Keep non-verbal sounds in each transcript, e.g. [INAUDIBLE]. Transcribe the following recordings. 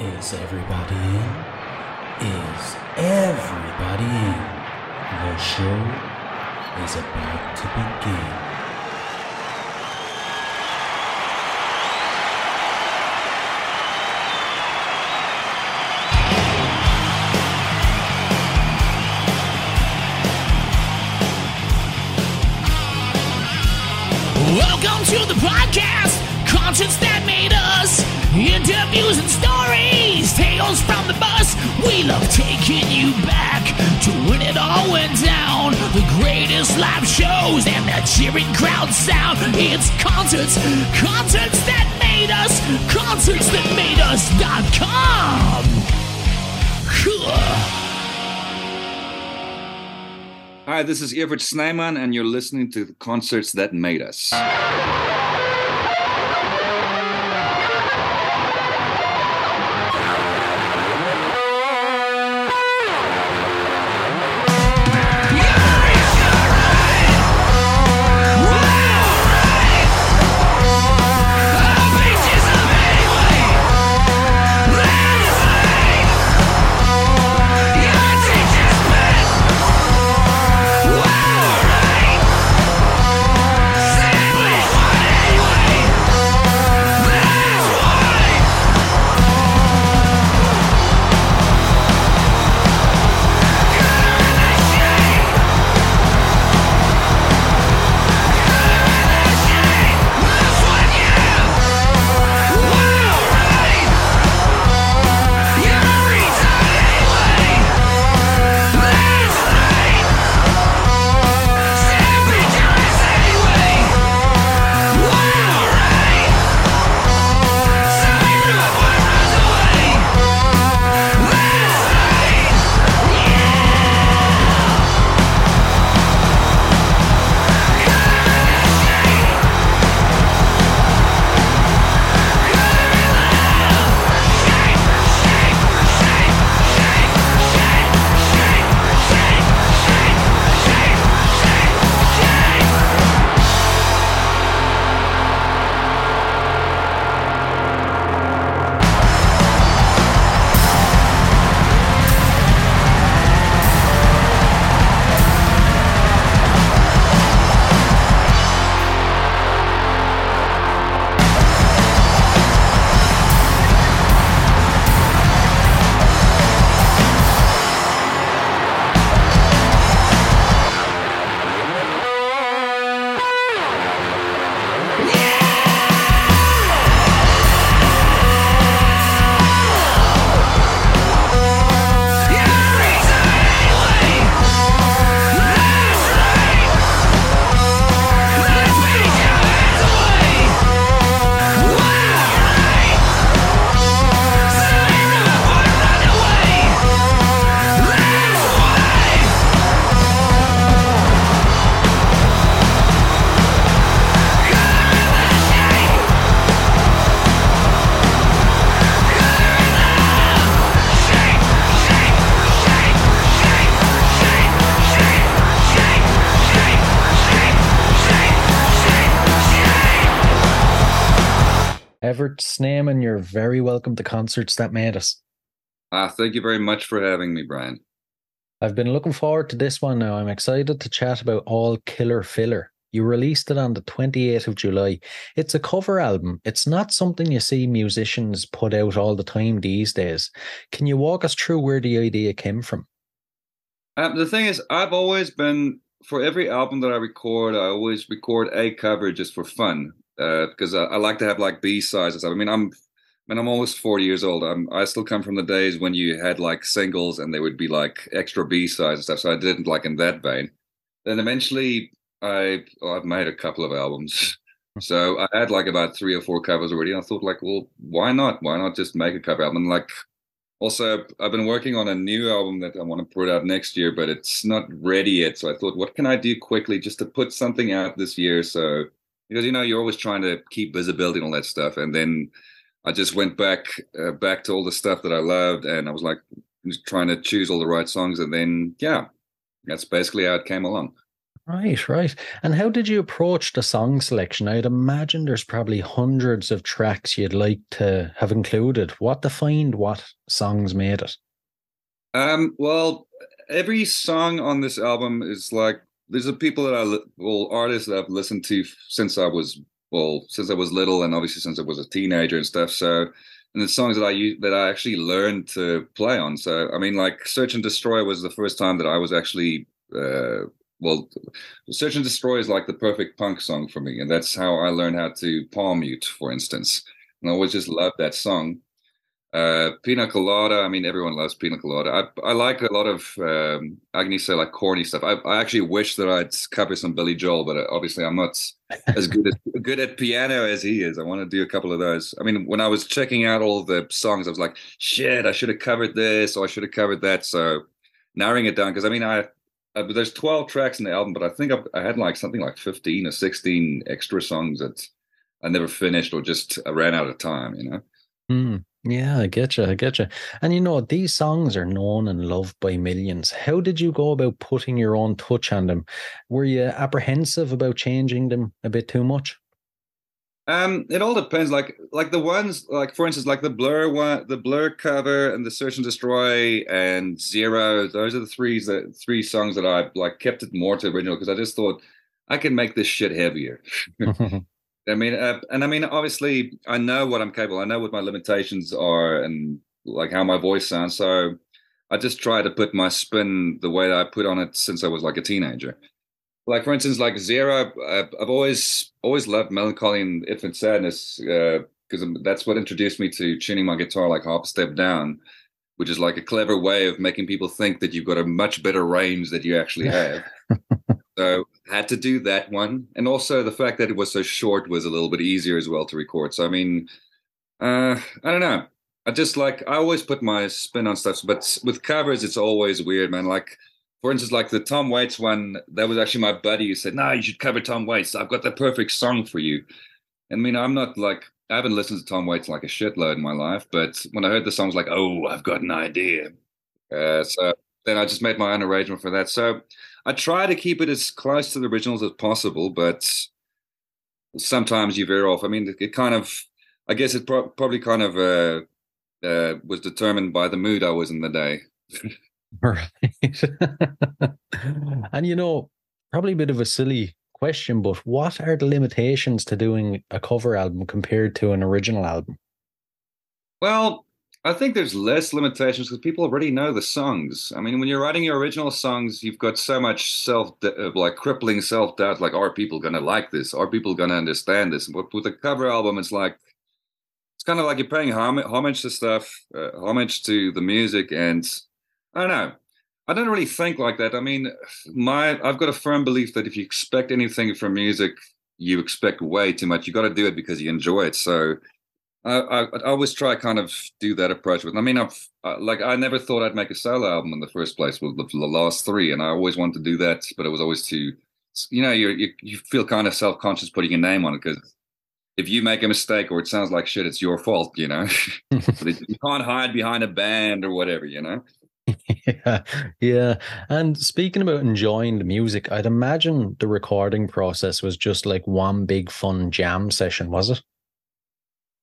Is everybody in? Is everybody in? The show is about to begin. Welcome to the podcast, concerts that made us, interviews and stories, tales from the bus. We love taking you back to when it all went down. The greatest live shows and the cheering crowd sound. It's concerts, concerts that made us, concerts that made us.com. Hi, this is Evert Snyman, and you're listening to the concerts that made us. Evert Snyman, you're very welcome to Concerts That Made Us. Ah, thank you very much for having me, Brian. I've been looking forward to this one now. I'm excited to chat about All Killer Filler. You released it on the 28th of July. It's a cover album. It's not something you see musicians put out all the time these days. Can you walk us through where the idea came from? Um, the thing is, I've always been for every album that I record, I always record a cover just for fun uh, because I, I, like to have like B sides and stuff. I mean, I'm I mean, I'm almost 40 years old. I'm I still come from the days when you had like singles and they would be like extra B sides and stuff. So I didn't like in that vein. Then eventually, I oh, I've made a couple of albums. So I had like about three or four covers already. And I thought like, well, why not? Why not just make a cover album? And like also I've been working on a new album that I want to put out next year, but it's not ready yet. So I thought, what can I do quickly just to put something out this year? So because you know you're always trying to keep visibility and all that stuff, and then I just went back uh, back to all the stuff that I loved, and I was like trying to choose all the right songs, and then yeah, that's basically how it came along. Right, right. And how did you approach the song selection? I'd imagine there's probably hundreds of tracks you'd like to have included. What defined what songs made it? Um, well, every song on this album is like there's a people that I well artists that I've listened to since I was well since I was little and obviously since I was a teenager and stuff. So and the songs that I use that I actually learned to play on. So I mean, like Search and Destroy was the first time that I was actually uh, well, Search and Destroy is like the perfect punk song for me, and that's how I learned how to palm mute, for instance. And I always just loved that song. Uh, Pina Colada. I mean, everyone loves Pina Colada. I, I like a lot of um, I can say like corny stuff. I, I actually wish that I'd cover some Billy Joel, but uh, obviously I'm not as good as [LAUGHS] good at piano as he is. I want to do a couple of those. I mean, when I was checking out all the songs, I was like, shit, I should have covered this or I should have covered that. So narrowing it down because I mean, I uh, there's 12 tracks in the album, but I think I've, i had like something like 15 or 16 extra songs that I never finished or just I ran out of time, you know? Mm, yeah, I get you. I get you. And you know, these songs are known and loved by millions. How did you go about putting your own touch on them? Were you apprehensive about changing them a bit too much? Um, it all depends. Like, like the ones, like for instance, like the Blur one, the Blur cover, and the Search and Destroy, and Zero. Those are the three that three songs that I like kept it more to original because I just thought I can make this shit heavier. [LAUGHS] I mean, uh, and I mean, obviously, I know what I'm capable. I know what my limitations are, and like how my voice sounds. So I just try to put my spin the way that I put on it since I was like a teenager like for instance, like Zero, I've always always loved Mellon Collie and Infinite Sadness because uh, that's what introduced me to tuning my guitar like half a step down, which is like a clever way of making people think that you've got a much better range that you actually have. [LAUGHS] so had to do that one, and also the fact that it was so short was a little bit easier as well to record. So I mean, uh, I don't know. I just like I always put my spin on stuff, but with covers it's always weird, man. Like for instance, like the Tom Waits one, that was actually my buddy who said, "No, you should cover Tom Waits. I've got the perfect song for you." I mean, I'm not like I haven't listened to Tom Waits like a shitload in my life, but when I heard the song, was like, "Oh, I've got an idea." Uh, so then I just made my own arrangement for that. So I try to keep it as close to the originals as possible, but sometimes you veer off. I mean, it kind of, I guess it pro- probably kind of uh, uh, was determined by the mood I was in the day. [LAUGHS] Right. [LAUGHS] and you know, probably a bit of a silly question, but what are the limitations to doing a cover album compared to an original album? Well, I think there's less limitations because people already know the songs. I mean, when you're writing your original songs, you've got so much self, uh, like crippling self doubt. Like, are people gonna like this? Are people gonna understand this? But with a cover album, it's like it's kind of like you're paying homage to stuff, uh, homage to the music, and I don't know. I don't really think like that. I mean, my I've got a firm belief that if you expect anything from music, you expect way too much. You got to do it because you enjoy it. So I, I, I always try kind of do that approach with. I mean, I've uh, like I never thought I'd make a solo album in the first place with the, the last three, and I always wanted to do that, but it was always too. You know, you you, you feel kind of self conscious putting your name on it because if you make a mistake or it sounds like shit, it's your fault. You know, [LAUGHS] you can't hide behind a band or whatever. You know. yeah, [LAUGHS] yeah. And speaking about enjoying the music, I'd imagine the recording process was just like one big fun jam session, was it?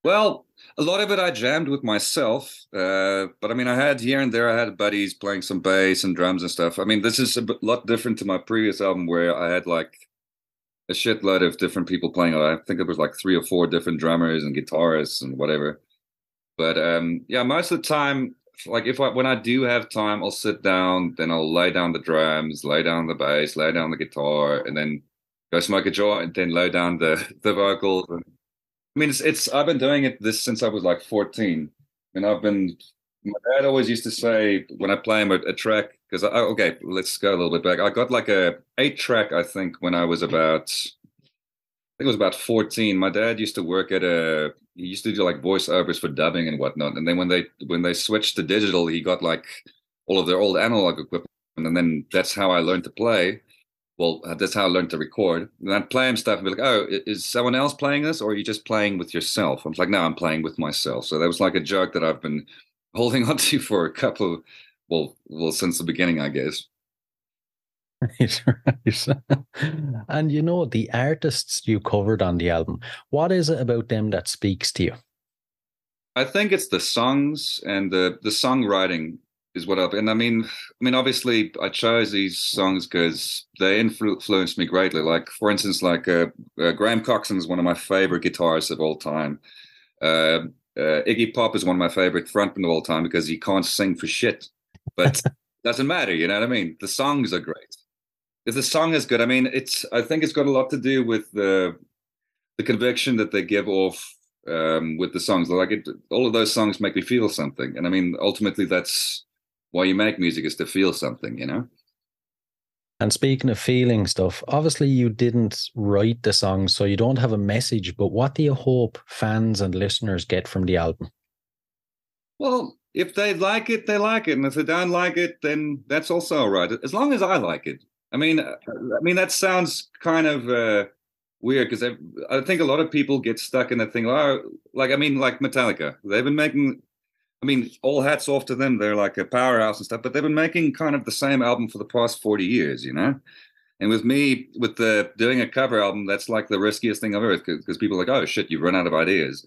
Well, a lot of it I jammed with myself, uh, but I mean, I had here and there, I had buddies playing some bass and drums and stuff. I mean, this is a lot different to my previous album where I had like a shitload of different people playing. I think it was like three or four different drummers and guitarists and whatever. But um, yeah, most of the time like if I when I do have time, I'll sit down, then I'll lay down the drums, lay down the bass, lay down the guitar, and then go smoke a joint, and then lay down the [LAUGHS] the vocals. And, I mean, it's it's I've been doing it this since I was like 14, and I've been. My dad always used to say when I play him a, a track because I okay, let's go a little bit back. I got like a eight track, I think, when I was about I think it was about 14. My dad used to work at a he used to do like voiceovers for dubbing and whatnot. And then when they when they switched to digital, he got like all of their old analog equipment. And then that's how I learned to play. Well, uh, that's how I learned to record. And I'd play him stuff and be like, oh, is someone else playing this? Or are you just playing with yourself? I was like, no, I'm playing with myself. So that was like a joke that I've been [LAUGHS] holding on to for a couple of, well, well, since the beginning, I guess. Right, right. [LAUGHS] and you know, the artists you covered on the album, what is it about them that speaks to you? I think it's the songs and the the songwriting is what up. And I mean, I mean, obviously, I chose these songs because they influenced me greatly. Like, for instance, like uh, uh, Graham Coxon is one of my favorite guitarists of all time. Uh, uh Iggy Pop is one of my favorite frontmen of all time because he can't sing for shit, but [LAUGHS] doesn't matter. You know what I mean? The songs are great. If the song is good, I mean, it's. I think it's got a lot to do with the the conviction that they give off um, with the songs. Like it, all of those songs make me feel something, and I mean, ultimately, that's why you make music is to feel something, you know. And speaking of feeling stuff, obviously you didn't write the song, so you don't have a message. But what do you hope fans and listeners get from the album? Well, if they like it, they like it, and if they don't like it, then that's also all right. As long as I like it. I mean, I mean that sounds kind of uh, weird because I, I, think a lot of people get stuck in that thing. Oh, like I mean, like Metallica, they've been making. I mean, all hats off to them. They're like a powerhouse and stuff, but they've been making kind of the same album for the past forty years, you know. And with me, with the doing a cover album, that's like the riskiest thing I've ever because people are like, oh shit, you've run out of ideas.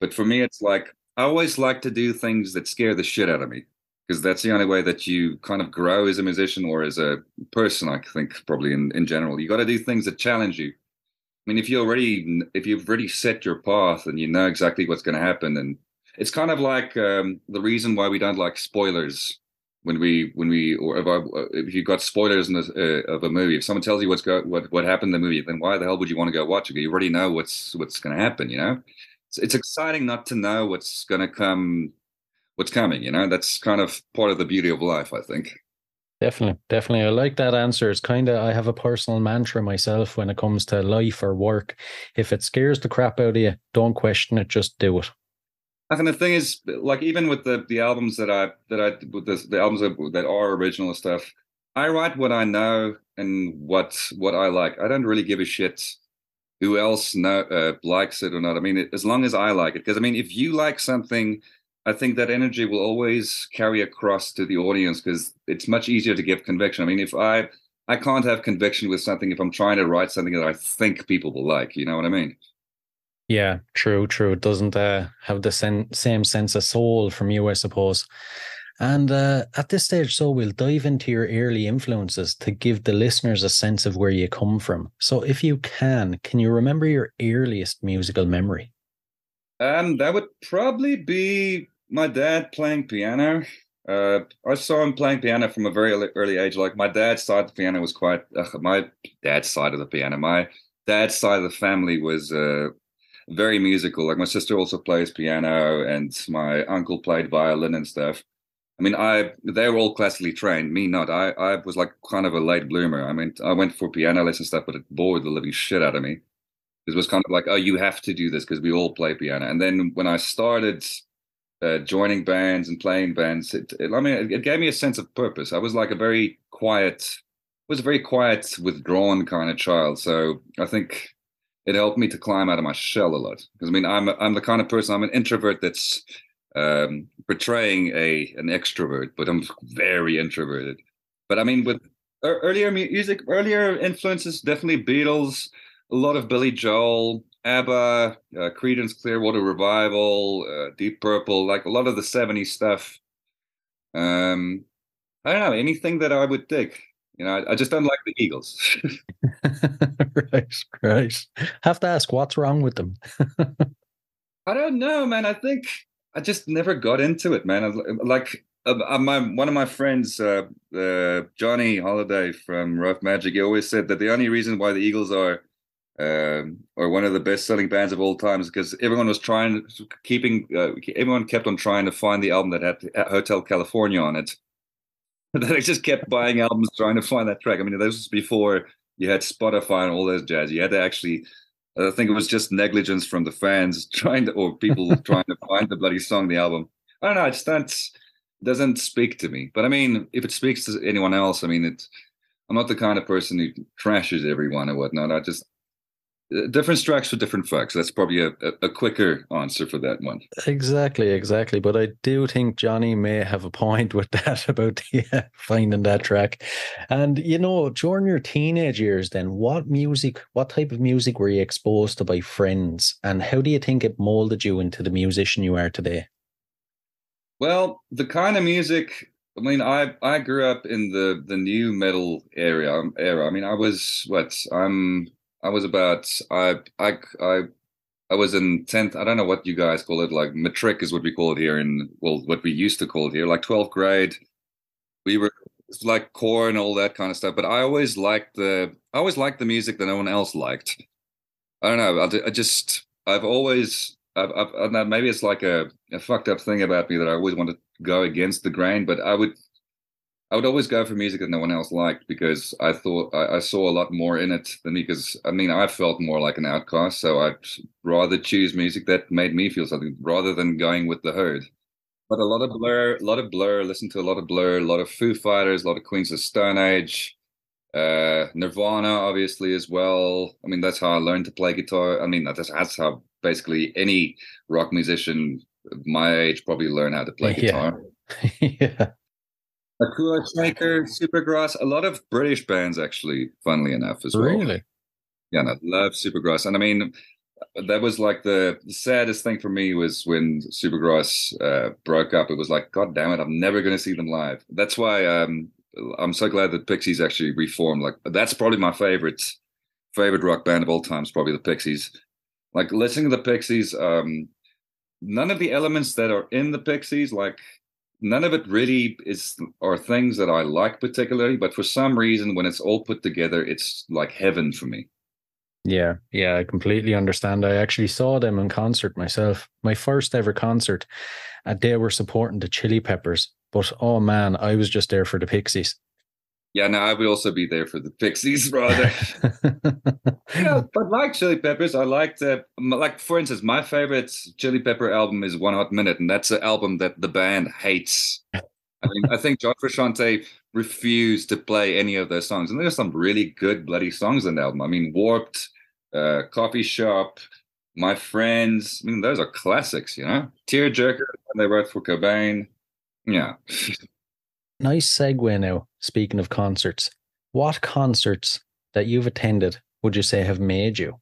But for me, it's like I always like to do things that scare the shit out of me because that's the only way that you kind of grow as a musician or as a person. I think probably in in general, you got to do things that challenge you I mean, if you already if you've already set your path and you know exactly what's going to happen, and it's kind of like um, the reason why we don't like spoilers when we when we or if, I, if you got spoilers in uh, of a movie. If someone tells you what's go what what happened in the movie, then why the hell would you want to go watch it? You already know what's what's going to happen. You know, it's, it's exciting not to know what's going to come, what's coming. You know, that's kind of part of the beauty of life, I think. Definitely, definitely. I like that answer. It's kind of, I have a personal mantra myself when it comes to life or work. If it scares the crap out of you, don't question it, just do it. And the thing is, like even with the the albums that I that I with the, the albums that are original stuff, I write what I know and what what I like. I don't really give a shit who else know, uh, likes it or not. I mean, it, as long as I like it, because I mean, if you like something I think that energy will always carry across to the audience because it's much easier to give conviction. I mean, if I I can't have conviction with something if I'm trying to write something that I think people will like. You know what I mean? Yeah, true, true. It doesn't uh, have the sen- same sense of soul from you, I suppose. And uh, at this stage, so we'll dive into your early influences to give the listeners a sense of where you come from. So, if you can, can you remember your earliest musical memory? Um, that would probably be my dad playing piano. Uh, I saw him playing piano from a very early age. Like my dad's side of the piano was quite. Uh, my dad's side of the piano. My dad's side of the family was uh, very musical. Like my sister also plays piano, and my uncle played violin and stuff. I mean, I they were all classically trained. Me not. I I was like kind of a late bloomer. I mean, I went for piano lessons stuff, but it bored the living shit out of me. It was kind of like, oh, you have to do this because we all play piano. And then when I started uh, joining bands and playing bands, it, it, I mean, it, it, gave me a sense of purpose. I was like a very quiet, was a very quiet, withdrawn kind of child. So I think it helped me to climb out of my shell a lot. Because I mean, I'm I'm the kind of person. I'm an introvert that's um, portraying a an extrovert, but I'm very introverted. But I mean, with earlier music, earlier influences, definitely Beatles a lot of Billy Joel, ABBA, uh, Creedence Clearwater Revival, uh, Deep Purple, like a lot of the 70s stuff. Um, I don't know, anything that I would dig. You know, I, I just don't like the Eagles. [LAUGHS] [LAUGHS] right, right. Have to ask, what's wrong with them? [LAUGHS] I don't know, man. I think I just never got into it, man. Like uh, uh, my one of my friends, uh, uh, Johnny Holiday from Rough Magic, he always said that the only reason why the Eagles are um, or one of the best-selling bands of all times because everyone was trying keeping uh, everyone kept on trying to find the album that had Hotel California on it. [LAUGHS] But they just kept buying albums trying to find that track. I mean, this was before you had Spotify and all those jazz. You had to actually, I think it was just negligence from the fans [LAUGHS] trying to, or people [LAUGHS] trying to find the bloody song, the album. I don't know. It just doesn't speak to me. But I mean, if it speaks to anyone else, I mean, it's. I'm not the kind of person who trashes everyone or whatnot. I just different strokes for different folks. That's probably a, a, quicker answer for that one. Exactly, exactly. But I do think Johnny may have a point with [LAUGHS] that about yeah, uh, finding that track. And you know, during your teenage years, then what music, what type of music were you exposed to by friends, and how do you think it molded you into the musician you are today? Well, the kind of music. I mean, I I grew up in the the nu metal area era. I mean, I was what I'm I was about I I I I was in tenth. I don't know what you guys call it. Like matric is what we call it here in well, what we used to call it here, like twelfth grade. We were like core and all that kind of stuff. But I always liked the I always liked the music that no one else liked. I don't know. I, I just I've always I've, I've, maybe it's like a, a fucked up thing about me that I always want to go against the grain. But I would I would always go for music that no one else liked because I thought I, I, saw a lot more in it than me. Because I mean, I felt more like an outcast, so I'd rather choose music that made me feel something rather than going with the herd. But a lot of Blur, a lot of Blur. Listen to a lot of Blur, a lot of Foo Fighters, a lot of Queens of Stone Age, uh, Nirvana, obviously as well. I mean, that's how I learned to play guitar. I mean, that's that's how basically any rock musician my age probably learn how to play [LAUGHS] guitar. [LAUGHS] yeah. Kula Shaker, Supergrass, a lot of British bands actually, funnily enough, as well. Really? Yeah, and I love Supergrass. And I mean, that was like the, saddest thing for me was when Supergrass uh, broke up. It was like, God damn it, I'm never going to see them live. That's why um, I'm so glad that Pixies actually reformed. Like, that's probably my favorite favorite rock band of all time. Is probably the Pixies. Like listening to the Pixies, um, none of the elements that are in the Pixies, like none of it really is are things that I like particularly, but for some reason, when it's all put together, it's like heaven for me. Yeah, yeah, I completely understand. I actually saw them in concert myself. My first ever concert, and they were supporting the Chili Peppers. But oh man, I was just there for the Pixies. Yeah, no, I would also be there for the Pixies, [LAUGHS] rather. [LAUGHS] yeah, but like Chili Peppers, I liked, uh, like for instance, my favorite Chili Pepper album is One Hot Minute, and that's an album that the band hates. I mean, I think John Frusciante refused to play any of their songs, and there's some really good bloody songs in the album. I mean, Warped, uh, Coffee Shop, My Friends. I mean, those are classics, you know. Tearjerker, they wrote for Cobain. Yeah. [LAUGHS] nice segue now. Speaking of concerts, what concerts that you've attended would you say have made you?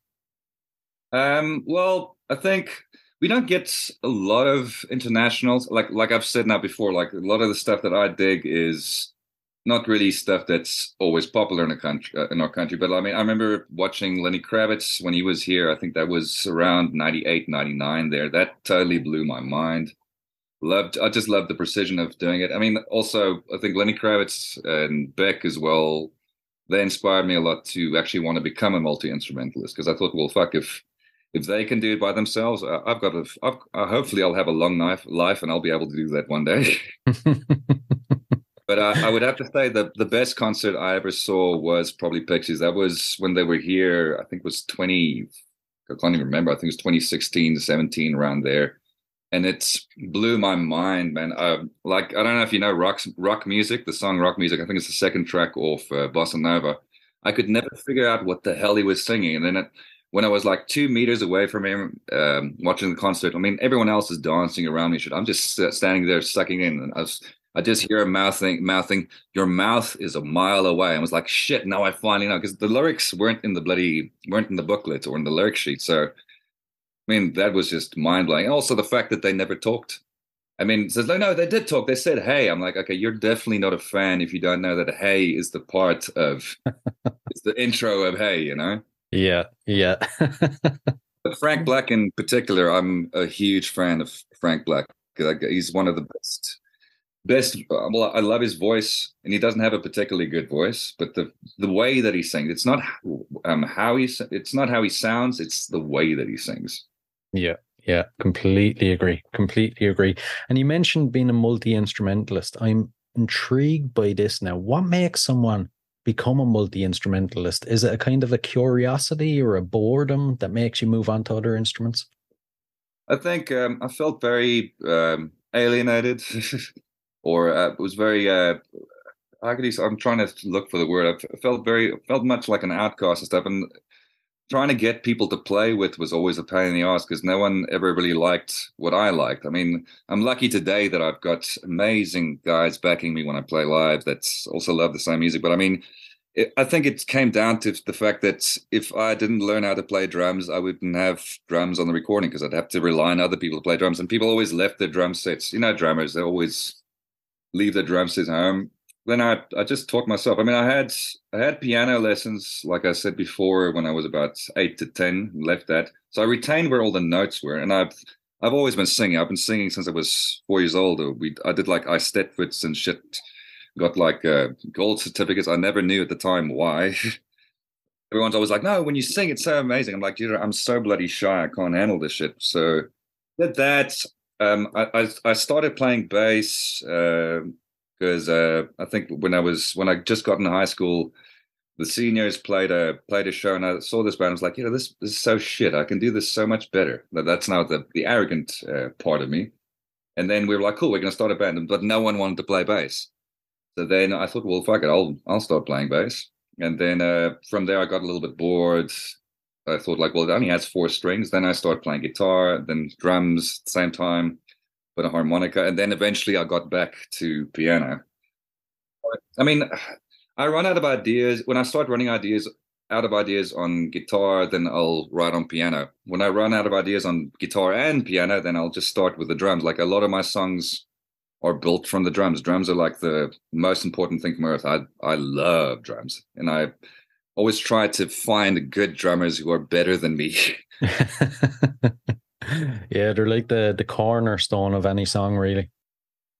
Um, well, I think we don't get a lot of internationals. Like like I've said now before, like a lot of the stuff that I dig is not really stuff that's always popular in a country uh, in our country. But I mean, I remember watching Lenny Kravitz when he was here. I think that was around 98, 99 there. That totally blew my mind loved i just loved the precision of doing it. I mean also i think lenny kravitz and beck as well they inspired me a lot to actually want to become a multi-instrumentalist because i thought well fuck if if they can do it by themselves i've got a I've, uh, hopefully i'll have a long life life and i'll be able to do that one day. [LAUGHS] But uh, i would have to say the the best concert i ever saw was probably pixies that was when they were here i think it was 20 i can't even remember i think it was 2016 17 around there and it's blew my mind, man. Uh, like I don't know if you know rock rock music, the song rock music. I think it's the second track off uh, Bossanova. I could never figure out what the hell he was singing, and then it, when I was like two meters away from him, um, watching the concert, I mean, everyone else is dancing around me. Shit, I'm just standing there sucking in, and I was. I just hear him mouthing, mouthing, your mouth is a mile away. I was like, shit, now I finally know. Because the lyrics weren't in the bloody, weren't in the booklet or in the lyric sheet. So I mean, that was just mind blowing. Also, the fact that they never talked. I mean, says, no, no, they did talk. They said, hey. I'm like, okay, you're definitely not a fan if you don't know that hey is the part of, [LAUGHS] it's the intro of hey, you know? Yeah, yeah. [LAUGHS] but Frank Black in particular, I'm a huge fan of Frank Black. Like, He's one of the best, best. Well, I love his voice, and he doesn't have a particularly good voice, but the the way that he sings, it's not um, how he, it's not how he sounds, it's the way that he sings. Yeah, yeah, completely agree. Completely agree. And you mentioned being a multi instrumentalist. I'm intrigued by this now. What makes someone become a multi instrumentalist? Is it a kind of a curiosity or a boredom that makes you move on to other instruments? I think um, I felt very um, alienated, [LAUGHS] or uh, was very. Uh, I could. I'm trying to look for the word. I felt very felt much like an outcast and stuff. And trying to get people to play with was always a pain in the ass because no one ever really liked what I liked. I mean, I'm lucky today that I've got amazing guys backing me when I play live that also love the same music. But I mean, it, I think it came down to the fact that if I didn't learn how to play drums, I wouldn't have drums on the recording because I'd have to rely on other people to play drums. And people always left their drum sets. You know, drummers, they always leave their drum sets home then I I just taught myself. I mean, I had I had piano lessons, like I said before, when I was about eight to ten. Left that, so I retained where all the notes were, and I've I've always been singing. I've been singing since I was four years old. We I did like I eisteddfods and shit. Got like uh, gold certificates. I never knew at the time why. [LAUGHS] Everyone's always like, "No, when you sing, it's so amazing." I'm like, "You know, I'm so bloody shy. I can't handle this shit." So did that. Um, I, I, I started playing bass. Uh, because uh, I think when I was when I just got into high school, the seniors played a played a show, and I saw this band. I was like, you know, this, this is so shit. I can do this so much better. That, that's now the the arrogant uh, part of me. And then we were like, cool, we're going to start a band, but no one wanted to play bass. So then I thought, well, fuck it, I'll I'll start playing bass. And then uh, from there, I got a little bit bored. I thought, like, well, it only has four strings. Then I started playing guitar, then drums at the same time with a harmonica, and then eventually I got back to piano. I mean, I run out of ideas when I start running ideas out of ideas on guitar, then I'll write on piano. When I run out of ideas on guitar and piano, then I'll just start with the drums. Like a lot of my songs are built from the drums. Drums are like the most important thing from earth. I I love drums, and I always try to find good drummers who are better than me. [LAUGHS] [LAUGHS] yeah, they're like the the cornerstone of any song, really.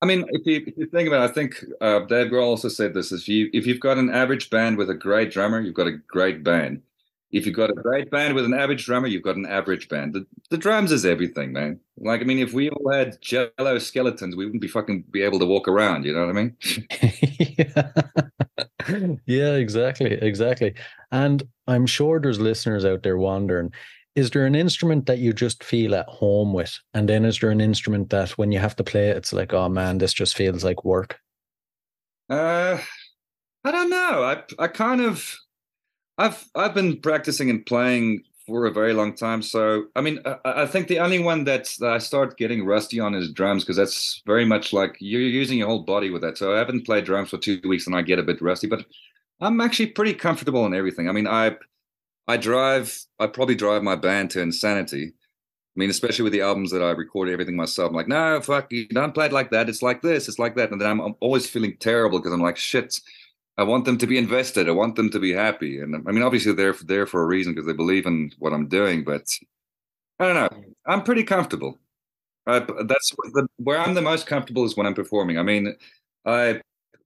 I mean, if you, if you think about it, I think uh, Dave Grohl also said this: if you if you've got an average band with a great drummer, you've got a great band. If you've got a great band with an average drummer, you've got an average band. The, the drums is everything, man. Like, I mean, if we all had jello skeletons, we wouldn't be fucking be able to walk around. You know what I mean? yeah. [LAUGHS] [LAUGHS] yeah, exactly, exactly. And I'm sure there's listeners out there wondering is there an instrument that you just feel at home with? And then is there an instrument that when you have to play it it's like oh man this just feels like work uh i don't know. I i kind of i've i've been practicing and playing for a very long time. So i mean i, I think the only one that i start getting rusty on is drums because that's very much like you're using your whole body with that. So i haven't played drums for two weeks and i get a bit rusty but i'm actually pretty comfortable in everything. I mean i I drive. I probably drive my band to insanity. I mean, especially with the albums that I recorded everything myself. I'm like, no, fuck, you don't play it like that. It's like this. It's like that. And then I'm, I'm always feeling terrible because I'm like, shit. I want them to be invested. I want them to be happy. And I mean, obviously they're there for a reason because they believe in what I'm doing. But I don't know. I'm pretty comfortable. I, that's the, where I'm the most comfortable is when I'm performing. I mean, I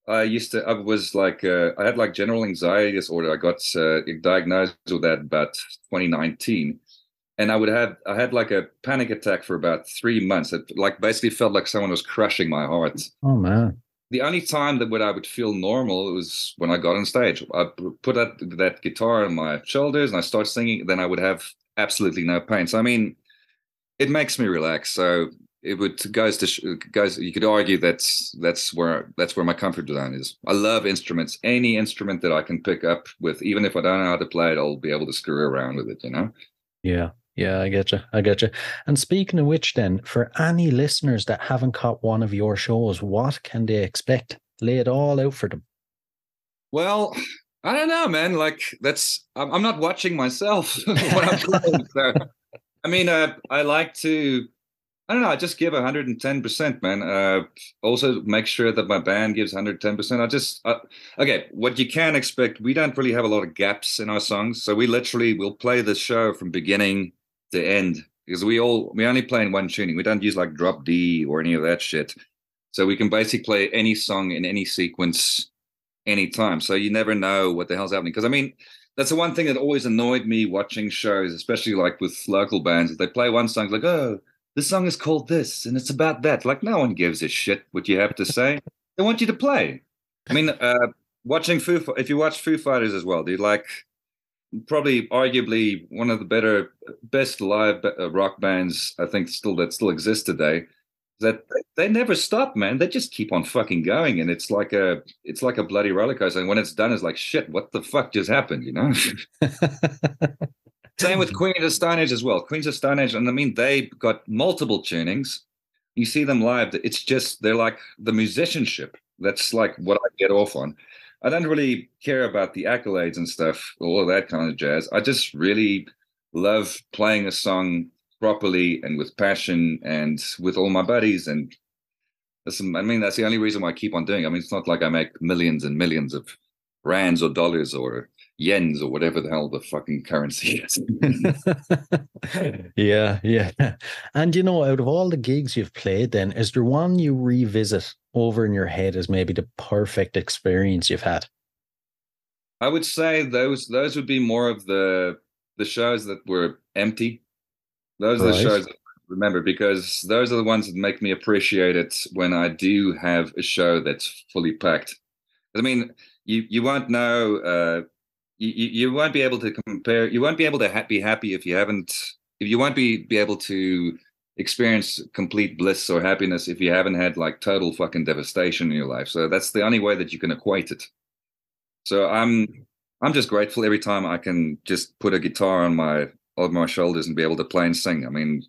I used to, I was like, uh, I had like general anxiety disorder. I got uh, diagnosed with that about 2019. And I would have, I had like a panic attack for about three months. It like basically felt like someone was crushing my heart. Oh, man. The only time that when I would feel normal was when I got on stage. I put that, that guitar on my shoulders and I start singing. Then I would have absolutely no pain. So, I mean, it makes me relax. So it would goes to guys you could argue that's that's where that's where my comfort zone is. I love instruments any instrument that i can pick up with even if i don't know how to play it i'll be able to screw around with it you know? Yeah yeah i get you i get you and speaking of which then for any listeners that haven't caught one of your shows what can they expect? Lay it all out for them. Well i don't know man like that's i'm, I'm not watching myself [LAUGHS] when i'm [LAUGHS] playing so i mean uh, i like to I don't know. I just give 110%, man. Uh, also, make sure that my band gives 110%. I just, uh, okay, what you can expect, we don't really have a lot of gaps in our songs. So we literally will play the show from beginning to end because we all, we only play in one tuning. We don't use like drop D or any of that shit. So we can basically play any song in any sequence anytime. So you never know what the hell's happening. Because I mean, that's the one thing that always annoyed me watching shows, especially like with local bands. If they play one song, like, oh, this song is called this and it's about that. Like no one gives a shit what you have to say. they want you to play. I mean, uh, watching Foo, if you watch Foo Fighters as well, do you like probably arguably one of the better, best live uh, rock bands I think still that still exists today. That they never stop, man. They just keep on fucking going, and it's like a it's like a bloody roller coaster. And when it's done, it's like shit. What the fuck just happened? You know. [LAUGHS] [LAUGHS] Same with [CLEARS THROAT] Queen of the Stone Age as well. Queens of Stone Age, and I mean they got multiple tunings. You see them live. It's just they're like the musicianship. That's like what I get off on. I don't really care about the accolades and stuff, all of that kind of jazz. I just really love playing a song properly and with passion and with all my buddies. And I mean, that's the only reason why I keep on doing. It. I mean, it's not like I make millions and millions of rands or dollars or yens or whatever the hell the fucking currency [LAUGHS] is. [LAUGHS] yeah, yeah. And you know, out of all the gigs you've played, then is there one you revisit over in your head as maybe the perfect experience you've had? I would say those those would be more of the the shows that were empty. Those are right. the shows that I remember because those are the ones that make me appreciate it when I do have a show that's fully packed. I mean, you you won't know uh, you, you won't be able to compare you won't be able to ha- be happy if you haven't if you won't be be able to experience complete bliss or happiness if you haven't had like total fucking devastation in your life. So that's the only way that you can equate it. So i'm i'm just grateful every time i can just put a guitar on my on my shoulders and be able to play and sing. I mean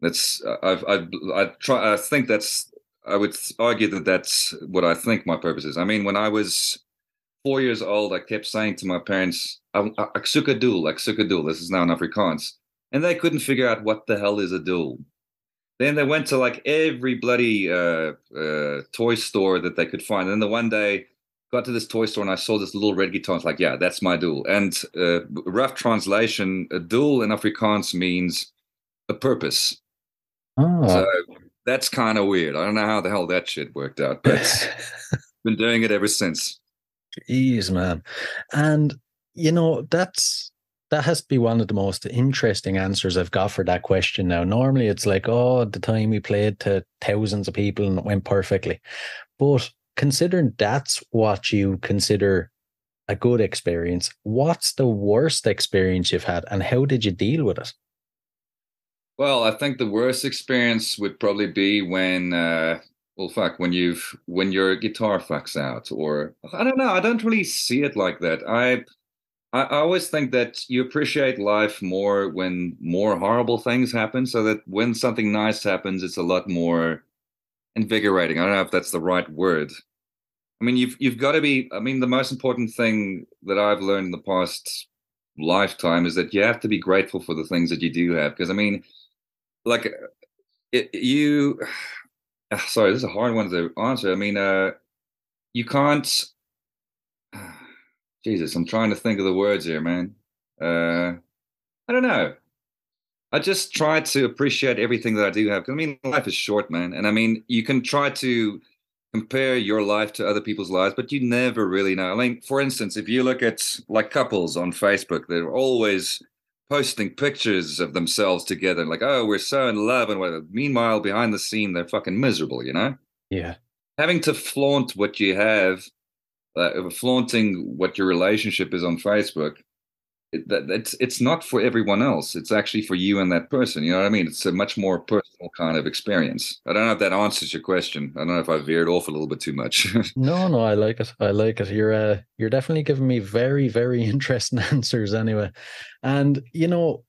that's i've i've i try i think that's i would argue that that's what i think my purpose is. I mean when i was four years old, I kept saying to my parents, "Ek soek 'n doel, ek soek 'n doel." This is now in Afrikaans, and they couldn't figure out what the hell is a doel. Then they went to like every bloody uh, uh, toy store that they could find. And then the one day, got to this toy store and I saw this little red guitar. I was like, "Yeah, that's my doel." And uh, rough translation, a doel in Afrikaans means a purpose. Oh. So that's kind of weird. I don't know how the hell that shit worked out, but [LAUGHS] been doing it ever since. Jeez, man. And you know, that's that has to be one of the most interesting answers I've got for that question now. Normally it's like, oh, the time we played to thousands of people and it went perfectly. But considering that's what you consider a good experience, what's the worst experience you've had and how did you deal with it? Well, I think the worst experience would probably be when uh, well fuck when you've when your guitar fucks out or i don't know i don't really see it like that. I i always think that you appreciate life more when more horrible things happen so that when something nice happens it's a lot more invigorating. I don't know if that's the right word. I mean you've you've got to be i mean the most important thing that i've learned in the past lifetime is that you have to be grateful for the things that you do have because i mean like it, you sorry, this is a hard one to answer. I mean, uh, you can't. [SIGHS] Jesus, I'm trying to think of the words here, man. Uh, I don't know. I just try to appreciate everything that I do have. I mean, life is short, man, and I mean, you can try to compare your life to other people's lives, but you never really know. I mean, for instance, if you look at like couples on Facebook, they're always posting pictures of themselves together, like, oh, we're so in love and whatever. Meanwhile, behind the scene, they're fucking miserable, you know? Yeah. Having to flaunt what you have, uh, flaunting what your relationship is on Facebook, that, it's it's not for everyone else. It's actually for you and that person. You know what I mean? It's a much more personal kind of experience. I don't know if that answers your question. I don't know if I veered off a little bit too much. [LAUGHS] no, no, I like it. I like it. You're uh, you're definitely giving me very, very [LAUGHS] interesting answers anyway. And you know,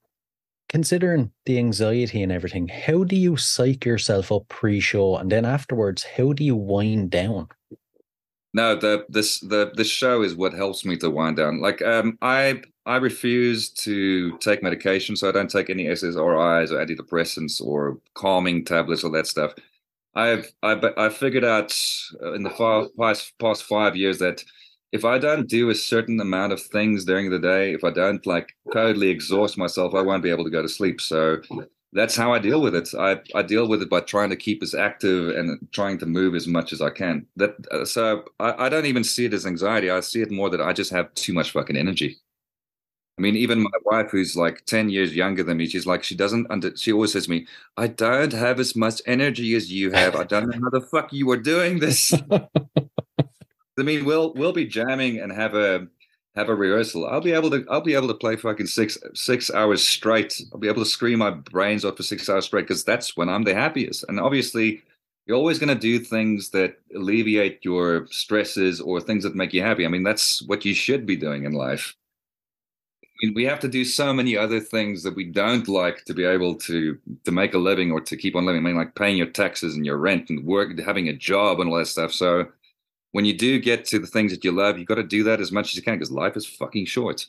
considering the anxiety and everything, how do you psych yourself up pre-show, and then afterwards, how do you wind down? No, the this the the show is what helps me to wind down. Like um, I I refuse to take medication, so I don't take any SSRIs or antidepressants or calming tablets or that stuff. I've I I figured out uh, in the past past five years that if I don't do a certain amount of things during the day, if I don't like totally exhaust myself, I won't be able to go to sleep. So that's how I deal with it. I, I deal with it by trying to keep as active and trying to move as much as I can. That uh, so I, I don't even see it as anxiety. I see it more that I just have too much fucking energy. I mean, even my wife, who's like 10 years younger than me, she's like, she doesn't under, she always says to me, I don't have as much energy as you have. I don't know how the fuck you are doing this. I mean, we'll, we'll be jamming and have a, have a rehearsal. I'll be able to, I'll be able to play fucking six, six hours straight. I'll be able to scream my brains off for six hours straight because that's when I'm the happiest. And obviously, you're always going to do things that alleviate your stresses or things that make you happy. I mean, that's what you should be doing in life mean, we have to do so many other things that we don't like to be able to to make a living or to keep on living. I mean, like paying your taxes and your rent and work, having a job and all that stuff. So when you do get to the things that you love, you've got to do that as much as you can because life is fucking short.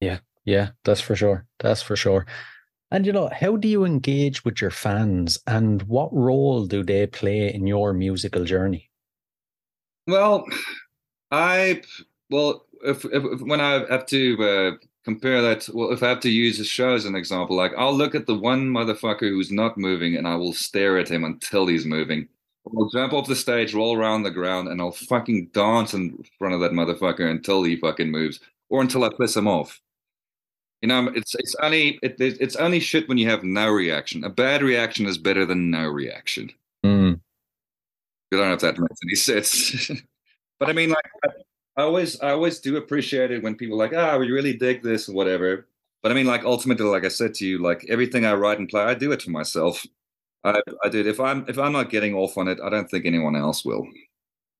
Yeah, yeah, that's for sure. That's for sure. And you know, how do you engage with your fans and what role do they play in your musical journey? Well, I well, if, if, if when I have to uh, compare that, well, if I have to use a show as an example, like I'll look at the one motherfucker who's not moving and I will stare at him until he's moving. I'll jump off the stage, roll around the ground, and I'll fucking dance in front of that motherfucker until he fucking moves, or until I piss him off. You know, it's it's only it, it's only shit when you have no reaction. A bad reaction is better than no reaction. Mm. I don't know if that makes any sense, but I mean, like, I always I always do appreciate it when people are like, ah, we really dig this or whatever. But I mean, like, ultimately, like I said to you, like everything I write and play, I do it for myself. I, I did. If I'm if I'm not getting off on it, I don't think anyone else will.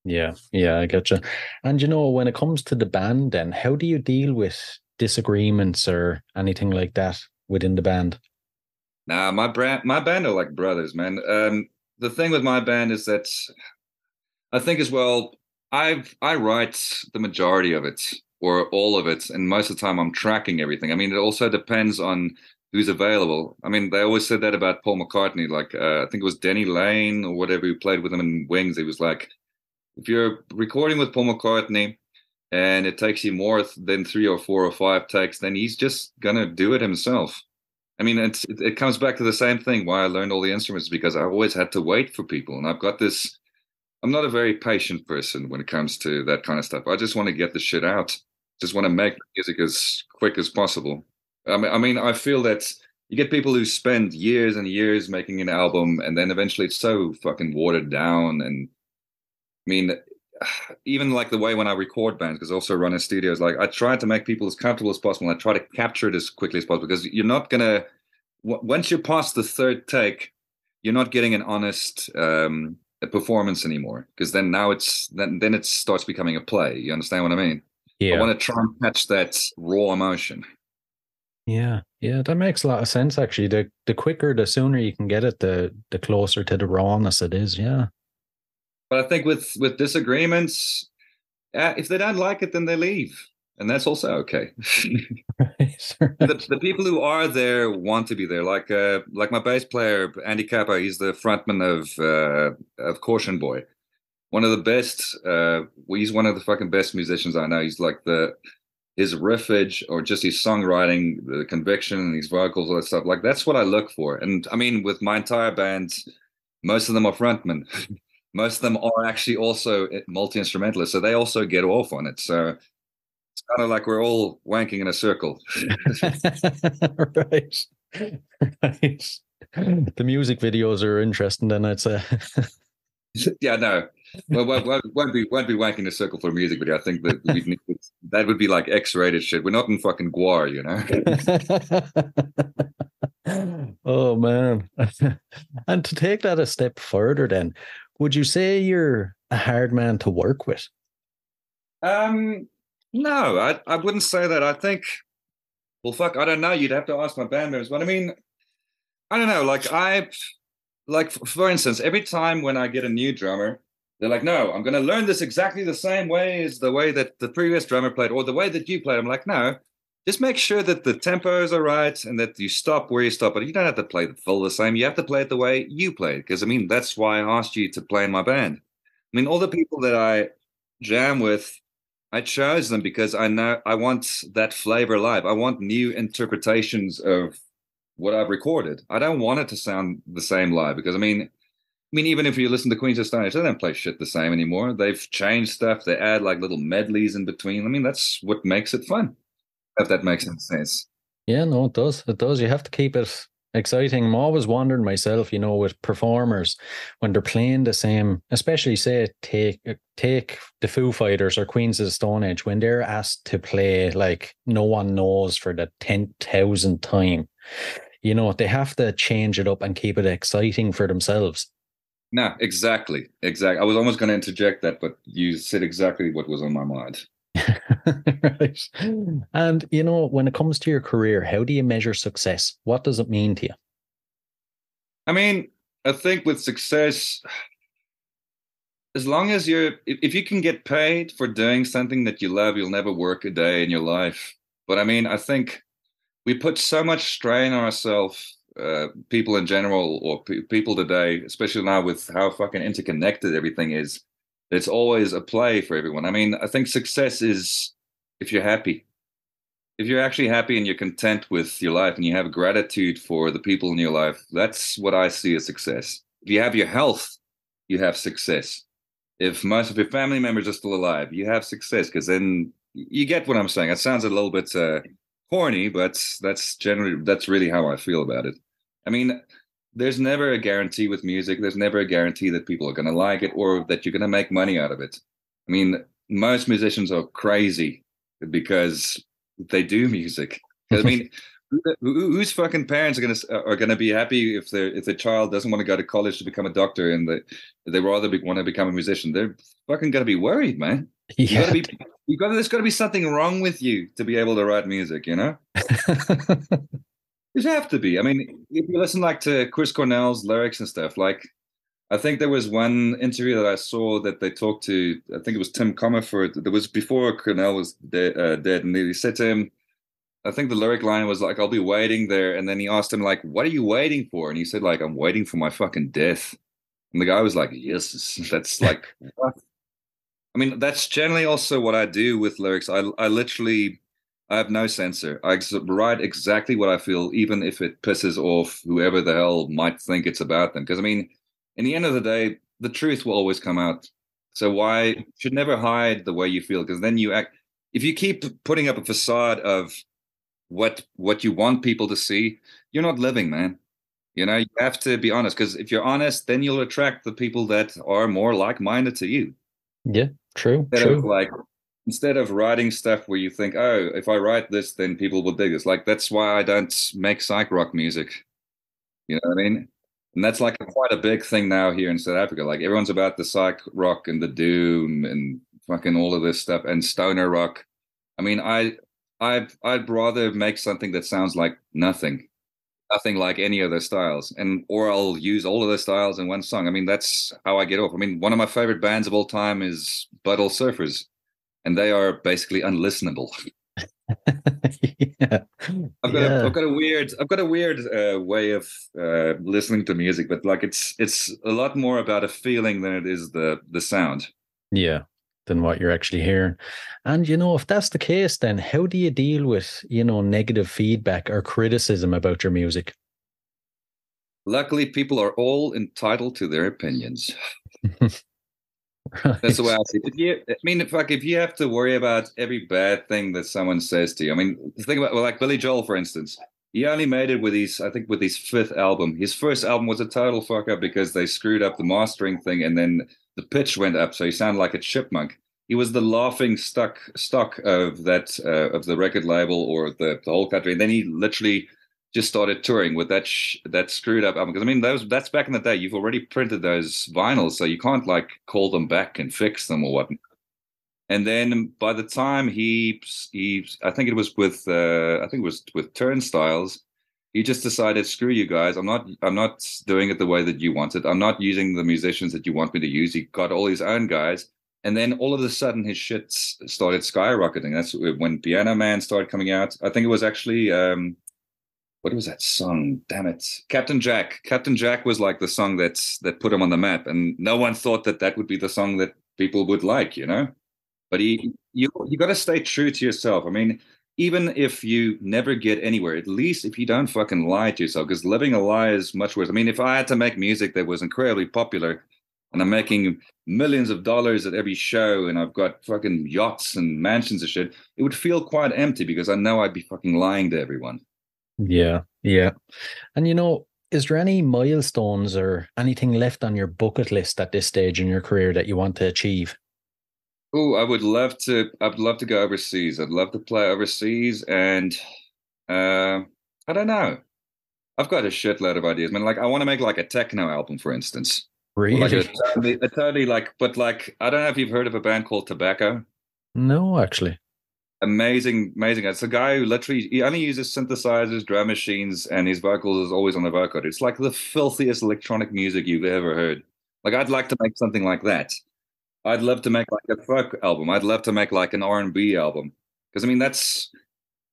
Yeah, yeah, I you. And you know, when it comes to the band, then how do you deal with disagreements or anything like that within the band? Nah, my brand, my band are like brothers, man. Um, the thing with my band is that I think as well, I've I write the majority of it or all of it, and most of the time I'm tracking everything. I mean, it also depends on who's available. I mean, they always said that about Paul McCartney. Like, uh, I think it was Denny Laine or whatever who played with him in Wings. He was like, if you're recording with Paul McCartney and it takes you more than three or four or five takes, then he's just gonna do it himself. I mean, it's, it, it comes back to the same thing. Why I learned all the instruments because I always had to wait for people, and I've got this. I'm not a very patient person when it comes to that kind of stuff. I just want to get the shit out. Just want to make music as quick as possible. I mean, I mean, I feel that you get people who spend years and years making an album, and then eventually it's so fucking watered down. And I mean, [SIGHS] even like the way when I record bands, because I also run a studio, is like I try to make people as comfortable as possible. I try to capture it as quickly as possible because you're not gonna once you pass the third take, you're not getting an honest um, performance anymore. Because then now it's then then it starts becoming a play. You understand what I mean? Yeah. I want to try and catch that raw emotion. Yeah, yeah, that makes a lot of sense. Actually, the the quicker, the sooner you can get it, the the closer to the rawness it is. Yeah. But I think with with disagreements, uh, if they don't like it, then they leave, and that's also okay. [LAUGHS] [LAUGHS] the, the people who are there want to be there. Like uh, like my bass player Andy Capo, he's the frontman of uh, of Caution Boy, one of the best. Uh, he's one of the fucking best musicians I know. He's like the his riffage or just his songwriting, the conviction and his vocals, all that stuff. Like that's what I look for. And I mean, with my entire band, most of them are frontmen. [LAUGHS] most of them are actually also multi instrumentalists, so they also get off on it. So it's kind of like we're all wanking in a circle. [LAUGHS] right. Right. The music videos are interesting, then I'd say. [LAUGHS] yeah, no. Well, won't, won't be won't be wanking a circle for a music video. I think that need, that would be like X-rated shit. We're not in fucking Gwar, you know. [LAUGHS] oh man! and to take that a step further, then, would you say you're a hard man to work with? Um, no, I I wouldn't say that. I think, well, fuck, I don't know. You'd have to ask my band members, but I mean, I don't know. Like I, like for instance, every time when I get a new drummer, they're like, no, I'm going to learn this exactly the same way as the way that the previous drummer played or the way that you played. I'm like, no, just make sure that the tempos are right and that you stop where you stop. But you don't have to play the full the same. You have to play it the way you play it. Because I mean, that's why I asked you to play in my band. I mean, all the people that I jam with, I chose them because I know I want that flavor live. I want new interpretations of what I've recorded. I don't want it to sound the same live because I mean, I mean, even if you listen to Queens of Stone Age, they don't play shit the same anymore. They've changed stuff. They add like little medleys in between. I mean, that's what makes it fun. If that makes sense. Yeah, no, it does. It does. You have to keep it exciting. I'm always wondering myself, you know, with performers when they're playing the same, especially say take uh, take the Foo Fighters or Queens of the Stone Age when they're asked to play like no one knows for the ten thousandth time. You know, they have to change it up and keep it exciting for themselves. No, exactly, exactly. I was almost going to interject that, but you said exactly what was on my mind. [LAUGHS] right. And you know, when it comes to your career, how do you measure success? What does it mean to you? I mean, I think with success, as long as you're, if, you can get paid for doing something that you love, you'll never work a day in your life. But I mean, I think we put so much strain on ourselves, uh, people in general, or pe- people today, especially now with how fucking interconnected everything is. It's always a play for everyone. I mean, I think success is if you're happy. If you're actually happy and you're content with your life and you have gratitude for the people in your life, that's what I see as success. If you have your health, you have success. If most of your family members are still alive, you have success because then you get what I'm saying. It sounds a little bit uh, corny, but that's generally that's really how I feel about it. I mean, there's never a guarantee with music. There's never a guarantee that people are going to like it or that you're going to make money out of it. I mean, most musicians are crazy because they do music. I mean, [LAUGHS] whose fucking parents are gonna are gonna be happy if their if their child doesn't want to go to college to become a doctor and they they rather be, want to become a musician? They're fucking gonna be worried, man. You yeah. gotta be you got there's gotta be something wrong with you to be able to write music, you know? [LAUGHS] There have to be. I mean, if you listen like to Chris Cornell's lyrics and stuff, like I think there was one interview that I saw that they talked to. I think it was Tim Commerford. There was before Cornell was dead, uh, dead, and he said to him, I think the lyric line was like, "I'll be waiting there," and then he asked him like, "What are you waiting for?" And he said like, "I'm waiting for my fucking death." And the guy was like, "Yes, [LAUGHS] that's like." [LAUGHS] I mean, that's generally also what I do with lyrics. I I literally I have no censor. I write exactly what I feel, even if it pisses off whoever the hell might think it's about them. Because I mean, in the end of the day, the truth will always come out. So why should never hide the way you feel? Because then you act. If you keep putting up a facade of what what you want people to see, you're not living, man. You know, you have to be honest. Because if you're honest, then you'll attract the people that are more like-minded to you. Yeah, true. Instead true. like instead of writing stuff where you think, oh, if I write this, then people will dig this. Like that's why I don't make psych rock music. You know what I mean? And that's like quite a big thing now here in South Africa. Like everyone's about the psych rock and the doom and fucking all of this stuff and stoner rock. I mean, I I I'd rather make something that sounds like nothing, nothing like any other styles, and or I'll use all of the styles in one song. I mean, that's how I get off. I mean, one of my favorite bands of all time is Butthole Surfers and they are basically unlistenable. yeah. [LAUGHS] I've got yeah. a, I've got a weird I've got a weird uh, way of uh, listening to music, but like it's it's a lot more about a feeling than it is the the sound. Yeah, than what you're actually hearing. And you know, if that's the case, then how do you deal with you know negative feedback or criticism about your music? Luckily, people are all entitled to their opinions. [LAUGHS] That's the way I see it. You, I mean, if if you have to worry about every bad thing that someone says to you, I mean, think about well, like Billy Joel, for instance. He only made it with his, I think, with his fifth album. His first album was a total fuck up because they screwed up the mastering thing, and then the pitch went up, so he sounded like a chipmunk. He was the laughing stuck stock of that uh, of the record label or the, the whole country, and then he literally just started touring with that sh- that screwed up album. Because I mean, those that's back in the day. You've already printed those vinyls, so you can't like call them back and fix them or what. And then by the time he he, I think it was with uh, I think it was with Turnstiles. He just decided, screw you guys. I'm not. I'm not doing it the way that you want it. I'm not using the musicians that you want me to use. He got all his own guys, and then all of a sudden his shit started skyrocketing. That's when Piano Man started coming out. I think it was actually um, what was that song? Damn it, Captain Jack. Captain Jack was like the song that's that put him on the map, and no one thought that that would be the song that people would like, you know. But he, you, you got to stay true to yourself. I mean, even if you never get anywhere, at least if you don't fucking lie to yourself, because living a lie is much worse. I mean, if I had to make music that was incredibly popular, and I'm making millions of dollars at every show, and I've got fucking yachts and mansions and shit, it would feel quite empty because I know I'd be fucking lying to everyone. Yeah, yeah. And you know, is there any milestones or anything left on your bucket list at this stage in your career that you want to achieve? Oh, I would love to. I'd love to go overseas. I'd love to play overseas, and uh, I don't know. I've got a shitload of ideas. I mean, like I want to make like a techno album, for instance. Really? Like a totally, a totally like, but like I don't know if you've heard of a band called Tobacco. No, actually. Amazing, amazing. It's a guy who literally he only uses synthesizers, drum machines, and his vocals is always on the vocoder. It's like the filthiest electronic music you've ever heard. Like I'd like to make something like that. I'd love to make like a folk album. I'd love to make like an R and B album because I mean that's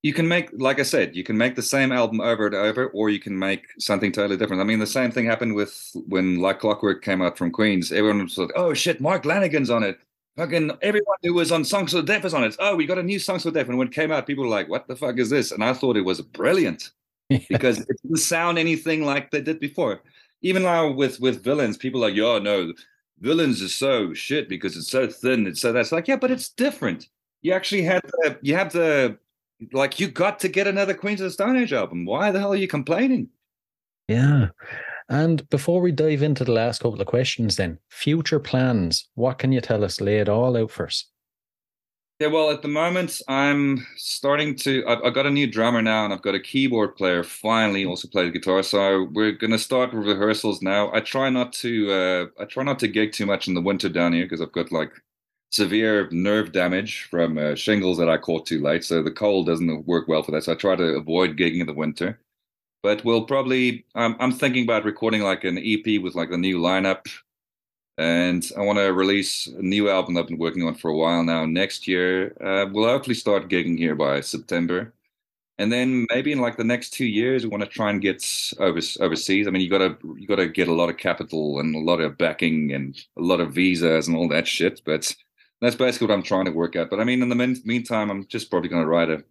you can make like I said, you can make the same album over and over, or you can make something totally different. I mean, the same thing happened with when Like Clockwork came out from Queens. Everyone was like, "Oh shit, Mark Lanegan's on it." Fucking everyone who was on Songs for Deaf is on it. Oh, we got a new Songs for Deaf, and when it came out, people were like, "What the fuck is this?" And I thought it was brilliant [LAUGHS] because it didn't sound anything like they did before. Even now with with villains, people are like, "Yo, no, villains is so shit because it's so thin. It's so that's like, yeah, but it's different. You actually had the, you have the like you got to get another Queens of the Stone Age album. Why the hell are you complaining? Yeah. And before we dive into the last couple of questions, then future plans. What can you tell us? Lay it all out first. Yeah, well, at the moment, I'm starting to. I've, I've, got a new drummer now, and I've got a keyboard player. Finally, also play the guitar. So we're going to start with rehearsals now. I try not to. Uh, I try not to gig too much in the winter down here because I've got like severe nerve damage from uh, shingles that I caught too late. So the cold doesn't work well for that. So I try to avoid gigging in the winter. But we'll probably. Um, I'm thinking about recording like an EP with like the new lineup and I want to release a new album I've been working on for a while now. Next year, uh, we'll hopefully start gigging here by September, and then maybe in like the next two years, we want to try and get over, overseas. I mean, you gotta you gotta get a lot of capital and a lot of backing and a lot of visas and all that shit. But that's basically what I'm trying to work out. But I mean, in the meantime, I'm just probably going to write a,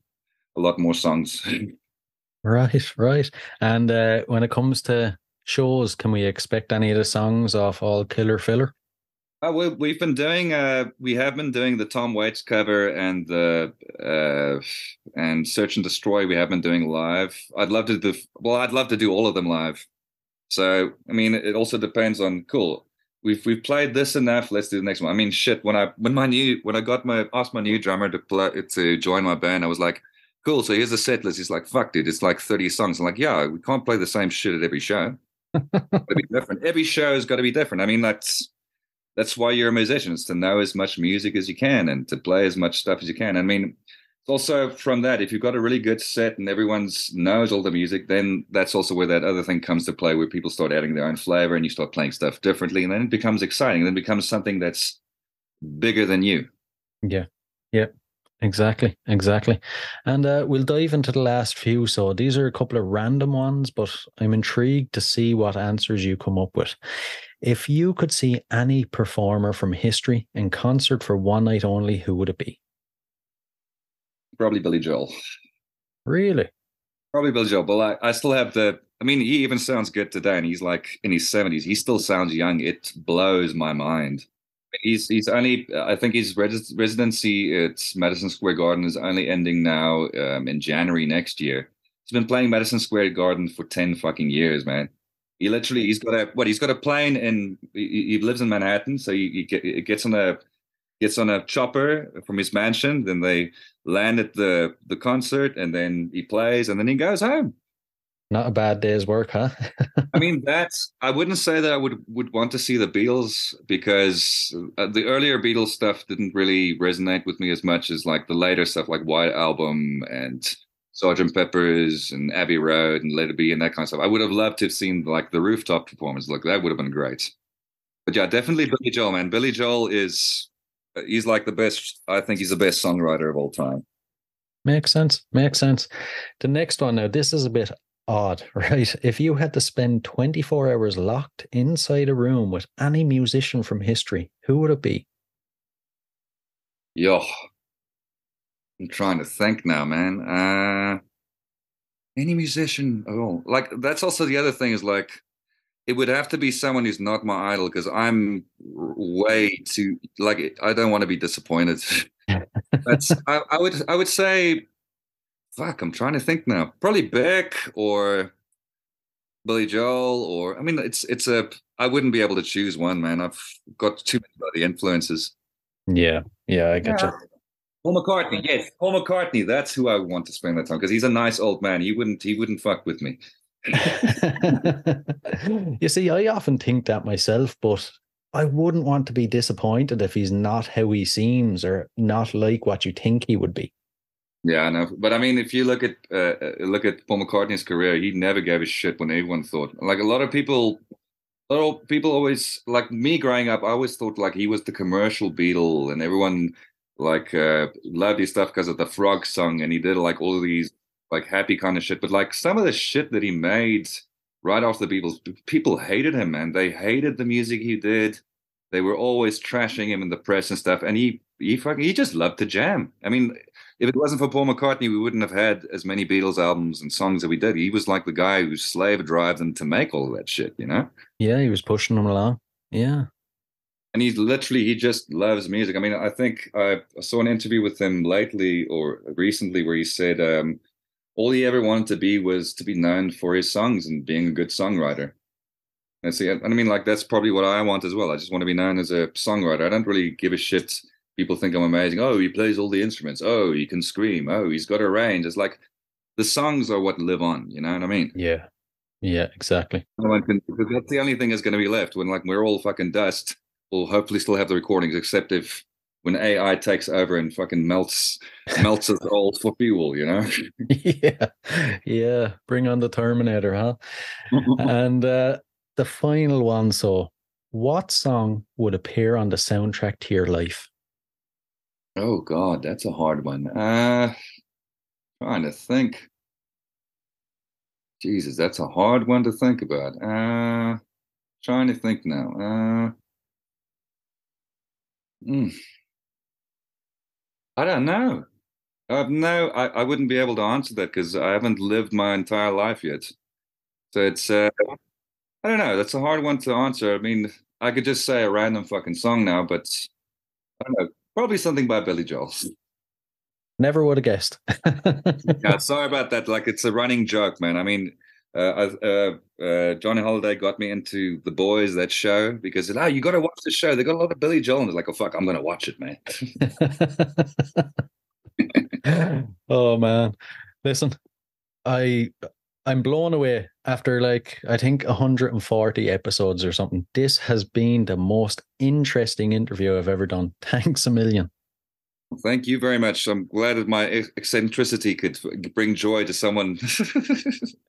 a lot more songs. [LAUGHS] right, [LAUGHS] right. And uh, when it comes to shows, can we expect any of the songs off All Killer Filler? Uh, we, we've been doing uh, we have been doing the Tom Waits cover and the uh, and Search and Destroy. We have been doing live. I'd love to do well. I'd love to do all of them live. So I mean, it also depends on cool. We've we've played this enough. Let's do the next one. I mean, shit. When I when my new when I got my asked my new drummer to play to join my band, I was like, cool. So here's the set list. He's like, fuck, dude. It's like thirty songs. I'm like, yeah, we can't play the same shit at every show [LAUGHS] got to be different. Every show has got to be different. I mean, that's that's why you're a musician is to know as much music as you can and to play as much stuff as you can. I mean, it's also from that if you've got a really good set and everyone's knows all the music, then that's also where that other thing comes to play, where people start adding their own flavor and you start playing stuff differently, and then it becomes exciting. Then it becomes something that's bigger than you. Yeah, yeah. Exactly, exactly. And uh, we'll dive into the last few. So these are a couple of random ones, but I'm intrigued to see what answers you come up with. If you could see any performer from history in concert for one night only, who would it be? Probably Billy Joel. Really? Probably Billy Joel. But I, I still have the. I mean, he even sounds good today, and he's like in his seventies. He still sounds young. It blows my mind. He's he's only I think his res- residency at Madison Square Garden is only ending now um, in January next year. He's been playing Madison Square Garden for ten fucking years, man. He literally he's got a what he's got a plane and he, he lives in Manhattan, so he, he, get, he gets on a gets on a chopper from his mansion. Then they land at the the concert, and then he plays, and then he goes home. Not a bad day's work, huh? I mean, [LAUGHS] that's. I wouldn't say that I would would want to see the Beatles because uh, the earlier Beatles stuff didn't really resonate with me as much as like the later stuff, like White Album and Sergeant Pepper's and Abbey Road and Let It Be and that kind of stuff. I would have loved to have seen like the rooftop performance. Look, that would have been great. But yeah, definitely Billy Joel, man. Billy Joel is uh, he's like the best. I think he's the best songwriter of all time. Makes sense. Makes sense. The next one now, this is a bit odd, [LAUGHS] right? If you had to spend 24 hours locked inside a room with any musician from history, who would it be? Yo, I'm trying to think now, man. Uh, any musician at all? Like, that's also the other thing is like, it would have to be someone who's not my idol because I'm way too like I don't want to be disappointed. [LAUGHS] That's I, I would I would say fuck, I'm trying to think now. Probably Beck or Billy Joel, or I mean, it's it's a. I wouldn't be able to choose one, man. I've got too many of the influences. Yeah, yeah, I get yeah. you. Paul McCartney, yes, Paul McCartney. That's who I want to spend that time because he's a nice old man. He wouldn't he wouldn't fuck with me. [LAUGHS] you see, I often think that myself, but I wouldn't want to be disappointed if he's not how he seems or not like what you think he would be. Yeah, I know. But I mean, if you look at uh, look at Paul McCartney's career, he never gave a shit when everyone thought. Like a lot of people, a lot of people always like me growing up. I always thought like he was the commercial Beatle, and everyone like uh, loved his stuff because of the Frog song, and he did like all of these like happy kind of shit. But like some of the shit that he made right after the Beatles, people hated him, man. They hated the music he did. They were always trashing him in the press and stuff, and he he fucking he just loved to jam. I mean, if it wasn't for Paul McCartney, we wouldn't have had as many Beatles albums and songs that we did. He was like the guy who slave drive them to make all of that shit, you know? Yeah, he was pushing them along. Yeah. And he's literally he just loves music. I mean, I think I saw an interview with him lately or recently where he said um, all he ever wanted to be was to be known for his songs and being a good songwriter. And see, I mean, like that's probably what I want as well. I just want to be known as a songwriter. I don't really give a shit people think I'm amazing. Oh, he plays all the instruments. Oh, he can scream. Oh, he's got a range. It's like the songs are what live on. You know what I mean? Yeah. Yeah, exactly. Can, that's the only thing that's going to be left when like we're all fucking dust. We'll hopefully still have the recordings, except if when AI takes over and fucking melts melts us all for fuel, you know? [LAUGHS] [LAUGHS] yeah, yeah. Bring on the Terminator, huh? [LAUGHS] and uh, the final one. So, what song would appear on the soundtrack to your life? Oh God, that's a hard one. Uh trying to think. Jesus, that's a hard one to think about. Uh trying to think now. Uh mm, I don't know. I've no I, I wouldn't be able to answer that because I haven't lived my entire life yet. So it's uh I don't know, that's a hard one to answer. I mean, I could just say a random fucking song now, but I don't know. Probably something by Billy Joel. Never would have guessed. [LAUGHS] yeah, sorry about that. Like it's a running joke, man. I mean, uh, uh, uh, Johnny Holiday got me into the boys that show because "Oh, you got to watch the show. They got a lot of Billy Joel." And I was like, "Oh fuck, I'm gonna watch it, man." [LAUGHS] oh man, listen, I I'm blown away after like I think 140 episodes or something. This has been the most interesting interview I've ever done. [LAUGHS] Thanks a million. Thank you very much. I'm glad that my eccentricity could bring joy to someone. [LAUGHS]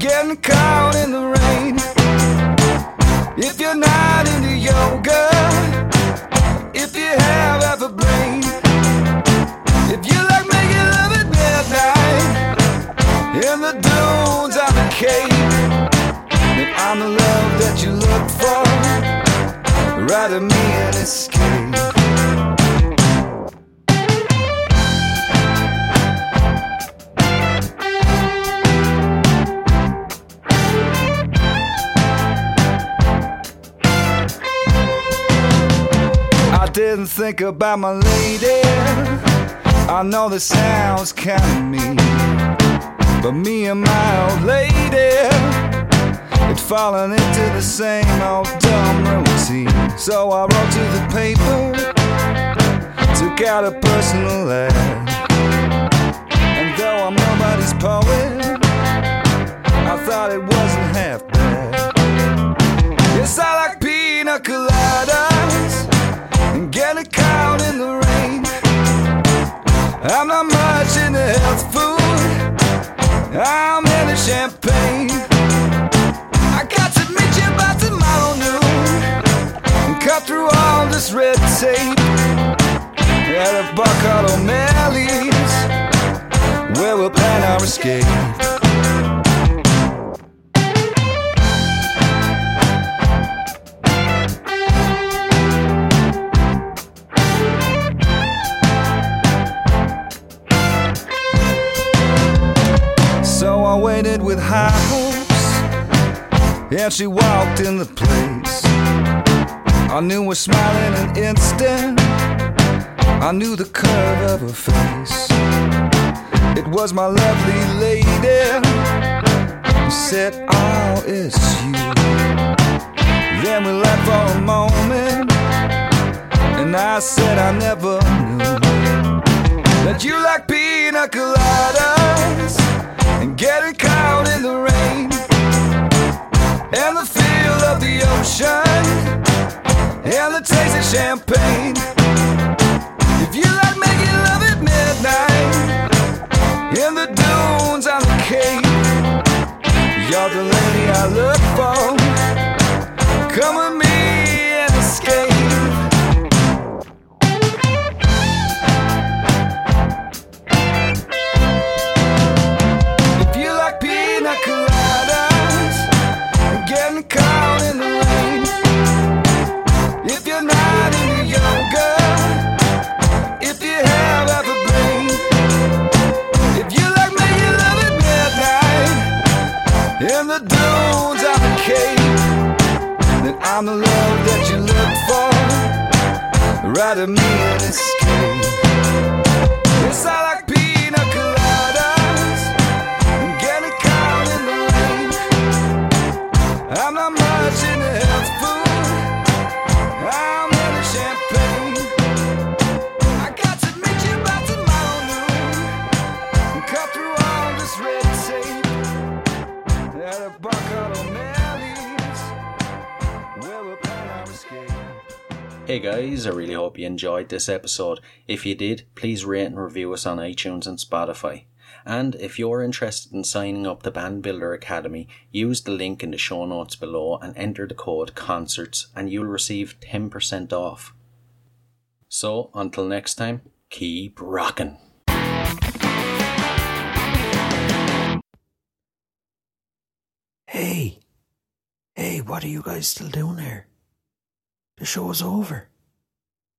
getting caught in the rain, if you're not into yoga, if you have half a brain, if you like making love at midnight in the dunes of the cave, then I'm the love that you look for. Rather me an escape. Didn't think about my lady. I know this sounds kinda mean, but me and my old lady had fallen into the same old dumb routine. So I wrote to the paper, took out a personal letter, I'm into champagne. I got to meet you by tomorrow noon and cut through all this red tape at a bar called O'Malley's, where we'll plan our escape. With high hopes, and she walked in the place. I knew her smile in an instant. I knew the curve of her face. It was my lovely lady who said, "Oh, it's you." Then we left for a moment, and I said I never knew that you like pina coladas and getting caught in the rain and the feel of the ocean and the taste of champagne. If you like making love at midnight in the dunes on the cape, you're the lady I look for. Come with me you enjoyed this episode. If you did, please rate and review us on iTunes and Spotify. And if you're interested in signing up to Band Builder Academy, use the link in the show notes below and enter the code CONCERTS and you'll receive 10% off. So, until next time, keep rocking. Hey, hey, what are you guys still doing here? The show's over.